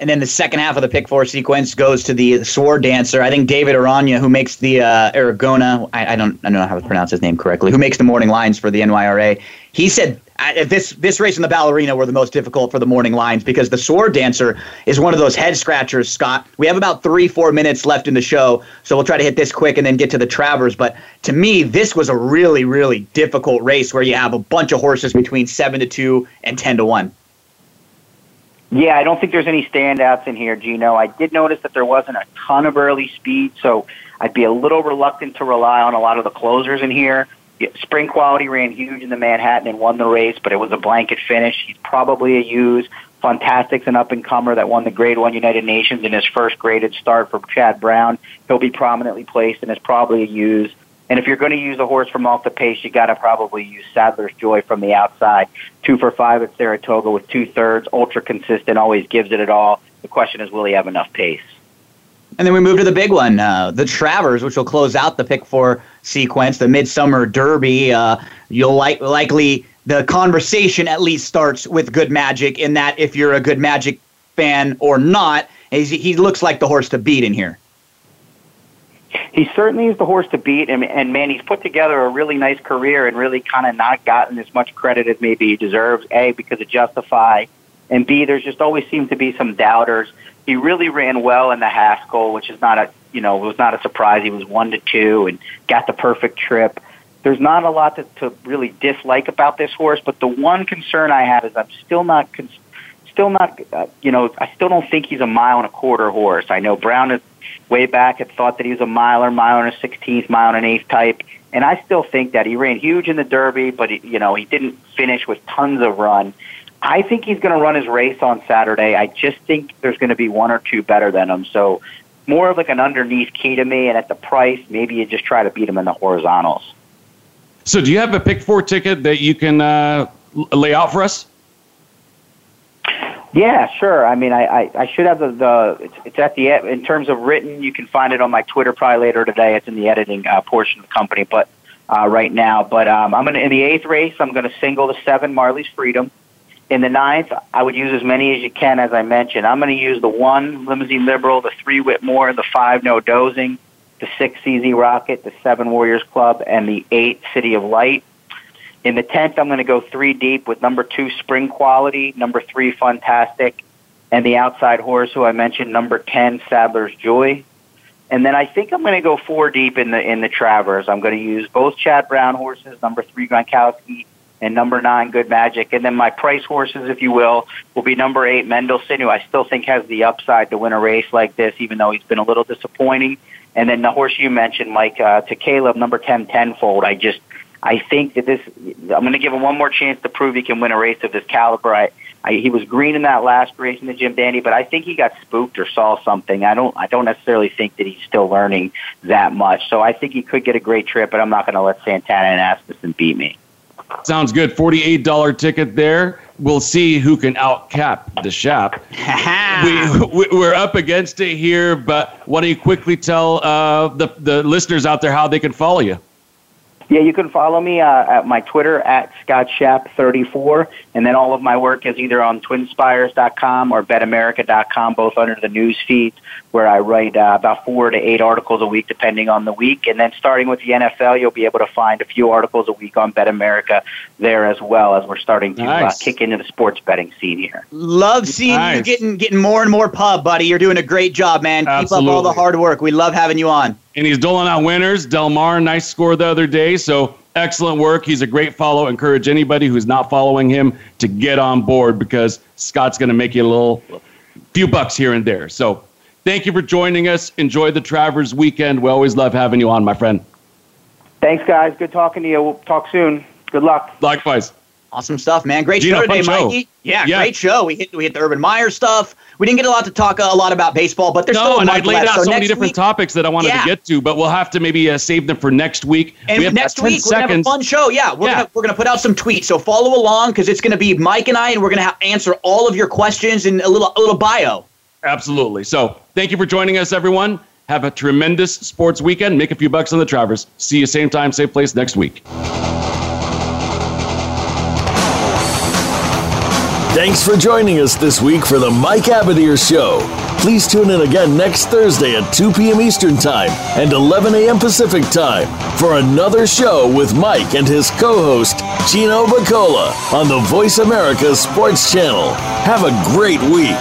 And then the second half of the pick four sequence goes to the sword dancer. I think David Aranya, who makes the uh, Aragona, I, I, don't I don't know how to pronounce his name correctly, who makes the morning lines for the NYRA. He said this this race and the ballerina were the most difficult for the morning lines because the sword dancer is one of those head scratchers. Scott, we have about three four minutes left in the show, so we'll try to hit this quick and then get to the Travers. But to me, this was a really really difficult race where you have a bunch of horses between seven to two and ten to one. Yeah, I don't think there's any standouts in here, Gino. I did notice that there wasn't a ton of early speed, so I'd be a little reluctant to rely on a lot of the closers in here. Spring Quality ran huge in the Manhattan and won the race, but it was a blanket finish. He's probably a use. Fantastic's an up and comer that won the Grade One United Nations in his first graded start for Chad Brown. He'll be prominently placed and is probably a use. And if you're going to use a horse from off the pace, you got to probably use Sadler's Joy from the outside. Two for five at Saratoga with two thirds, ultra consistent, always gives it at all. The question is, will he have enough pace? And then we move to the big one, uh, the Travers, which will close out the pick four sequence, the Midsummer Derby. Uh, you'll like likely the conversation at least starts with Good Magic in that if you're a Good Magic fan or not, he looks like the horse to beat in here he certainly is the horse to beat, and, and man, he's put together a really nice career and really kind of not gotten as much credit as maybe he deserves. A because of Justify, and B there's just always seemed to be some doubters. He really ran well in the Haskell, which is not a you know was not a surprise. He was one to two and got the perfect trip. There's not a lot to, to really dislike about this horse, but the one concern I have is I'm still not. Still not, uh, you know, I still don't think he's a mile and a quarter horse. I know Brown is way back had thought that he was a miler, mile and a sixteenth, mile and an eighth type, and I still think that he ran huge in the Derby, but he, you know he didn't finish with tons of run. I think he's going to run his race on Saturday. I just think there's going to be one or two better than him. So more of like an underneath key to me, and at the price, maybe you just try to beat him in the horizontals. So, do you have a pick four ticket that you can uh, lay out for us? Yeah, sure. I mean, I, I, I should have the, the it's, at the in terms of written. You can find it on my Twitter probably later today. It's in the editing uh, portion of the company, but uh, right now. But um, I'm gonna in the eighth race. I'm gonna single the seven Marley's Freedom. In the ninth, I would use as many as you can, as I mentioned. I'm going to use the one Limousine Liberal, the three Whitmore, the five No Dozing, the six CZ Rocket, the seven Warriors Club, and the eight City of Light. In the 10th, I'm going to go three deep with number two, Spring Quality, number three, Fantastic, and the outside horse who I mentioned, number 10, Sadler's Joy. And then I think I'm going to go four deep in the in the Travers. I'm going to use both Chad Brown horses, number three Gronkowski and number nine Good Magic, and then my price horses, if you will, will be number eight Mendelssohn, who I still think has the upside to win a race like this, even though he's been a little disappointing. And then the horse you mentioned, Mike, uh, to Caleb, number ten Tenfold. I just I think that this, I'm going to give him one more chance to prove he can win a race of this caliber. I, I, he was green in that last race in the Jim Dandy, but I think he got spooked or saw something. I don't, I don't necessarily think that he's still learning that much. So I think he could get a great trip, but I'm not going to let Santana and Asmussen beat me. Sounds good. $48 ticket there. We'll see who can outcap the Shap. we, we're up against it here, but why don't you quickly tell uh, the, the listeners out there how they can follow you? Yeah, you can follow me uh, at my Twitter at ScottShap34, and then all of my work is either on TwinSpires.com or BetAmerica.com, both under the news feed, where I write uh, about four to eight articles a week, depending on the week. And then starting with the NFL, you'll be able to find a few articles a week on BetAmerica there as well, as we're starting to uh, nice. uh, kick into the sports betting scene here. Love seeing nice. you getting getting more and more pub, buddy. You're doing a great job, man. Absolutely. Keep up all the hard work. We love having you on and he's doling out winners. Del Mar, nice score the other day. So excellent work. He's a great follow. Encourage anybody who's not following him to get on board because Scott's going to make you a little few bucks here and there. So thank you for joining us. Enjoy the Travers weekend. We always love having you on, my friend. Thanks, guys. Good talking to you. We'll talk soon. Good luck. Likewise. Awesome stuff, man. Great Gino, show today, Mikey. Yeah, yeah, great show. We hit we hit the Urban Meyer stuff. We didn't get a lot to talk a lot about baseball, but there's no, still and I laid left. out so, so many different week, topics that I wanted yeah. to get to, but we'll have to maybe uh, save them for next week. And we next week seconds. we're gonna have a fun show. Yeah, we're yeah. gonna we're gonna put out some tweets. So follow along because it's gonna be Mike and I, and we're gonna have, answer all of your questions in a little a little bio. Absolutely. So thank you for joining us, everyone. Have a tremendous sports weekend. Make a few bucks on the Travers. See you same time, same place next week. Thanks for joining us this week for the Mike Abadir Show. Please tune in again next Thursday at 2 p.m. Eastern Time and 11 a.m. Pacific Time for another show with Mike and his co host, Gino Bacola, on the Voice America Sports Channel. Have a great week.